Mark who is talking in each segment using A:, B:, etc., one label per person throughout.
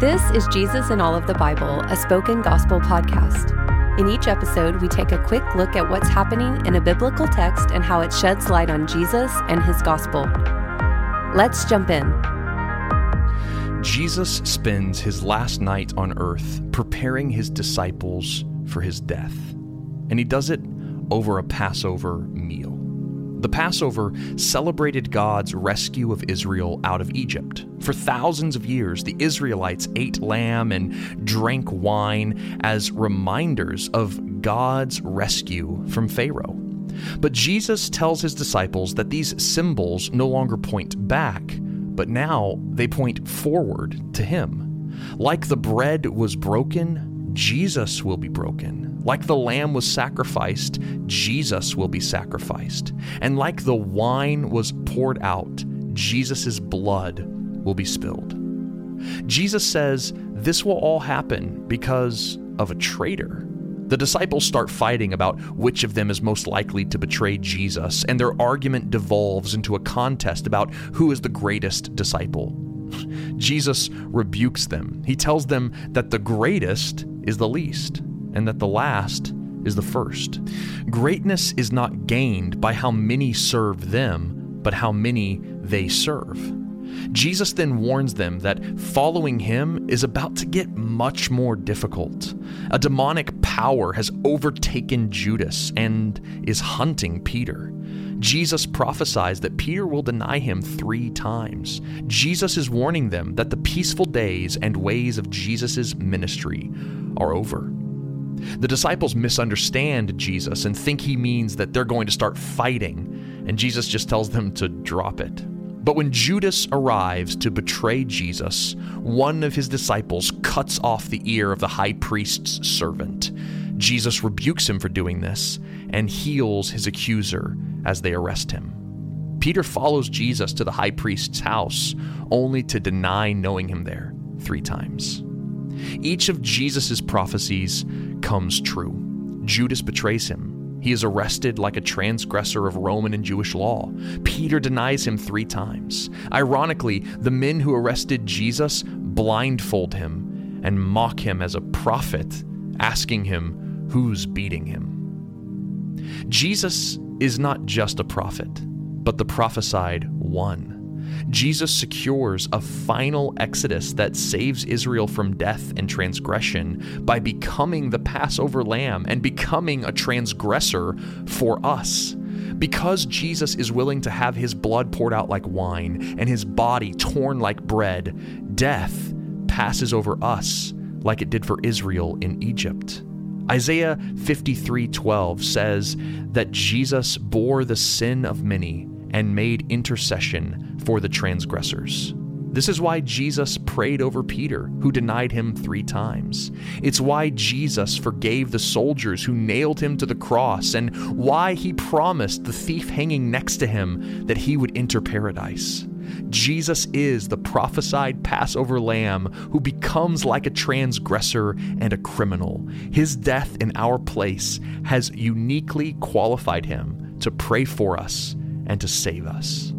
A: This is Jesus in All of the Bible, a spoken gospel podcast. In each episode, we take a quick look at what's happening in a biblical text and how it sheds light on Jesus and his gospel. Let's jump in.
B: Jesus spends his last night on earth preparing his disciples for his death, and he does it over a Passover meal. The Passover celebrated God's rescue of Israel out of Egypt. For thousands of years, the Israelites ate lamb and drank wine as reminders of God's rescue from Pharaoh. But Jesus tells his disciples that these symbols no longer point back, but now they point forward to Him. Like the bread was broken, Jesus will be broken. Like the lamb was sacrificed, Jesus will be sacrificed. And like the wine was poured out, Jesus' blood will be spilled. Jesus says this will all happen because of a traitor. The disciples start fighting about which of them is most likely to betray Jesus, and their argument devolves into a contest about who is the greatest disciple. Jesus rebukes them. He tells them that the greatest is the least and that the last is the first. Greatness is not gained by how many serve them, but how many they serve. Jesus then warns them that following him is about to get much more difficult. A demonic power has overtaken Judas and is hunting Peter. Jesus prophesies that Peter will deny him three times. Jesus is warning them that the peaceful days and ways of Jesus' ministry are over. The disciples misunderstand Jesus and think he means that they're going to start fighting, and Jesus just tells them to drop it. But when Judas arrives to betray Jesus, one of his disciples cuts off the ear of the high priest's servant. Jesus rebukes him for doing this and heals his accuser as they arrest him. Peter follows Jesus to the high priest's house, only to deny knowing him there three times. Each of Jesus' prophecies comes true. Judas betrays him. He is arrested like a transgressor of Roman and Jewish law. Peter denies him three times. Ironically, the men who arrested Jesus blindfold him and mock him as a prophet, asking him, Who's beating him? Jesus is not just a prophet, but the prophesied one. Jesus secures a final exodus that saves Israel from death and transgression by becoming the Passover lamb and becoming a transgressor for us. Because Jesus is willing to have his blood poured out like wine and his body torn like bread, death passes over us like it did for Israel in Egypt. Isaiah 53:12 says that Jesus bore the sin of many and made intercession for the transgressors. This is why Jesus prayed over Peter, who denied him three times. It's why Jesus forgave the soldiers who nailed him to the cross, and why he promised the thief hanging next to him that he would enter paradise. Jesus is the prophesied Passover lamb who becomes like a transgressor and a criminal. His death in our place has uniquely qualified him to pray for us and to save us.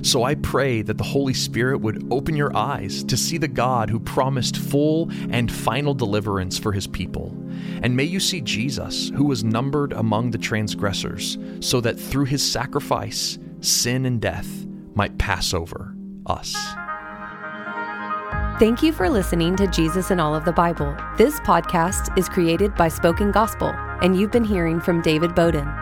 B: So I pray that the Holy Spirit would open your eyes to see the God who promised full and final deliverance for his people. And may you see Jesus, who was numbered among the transgressors, so that through his sacrifice, sin and death might pass over us.
A: Thank you for listening to Jesus in All of the Bible. This podcast is created by Spoken Gospel, and you've been hearing from David Bowden.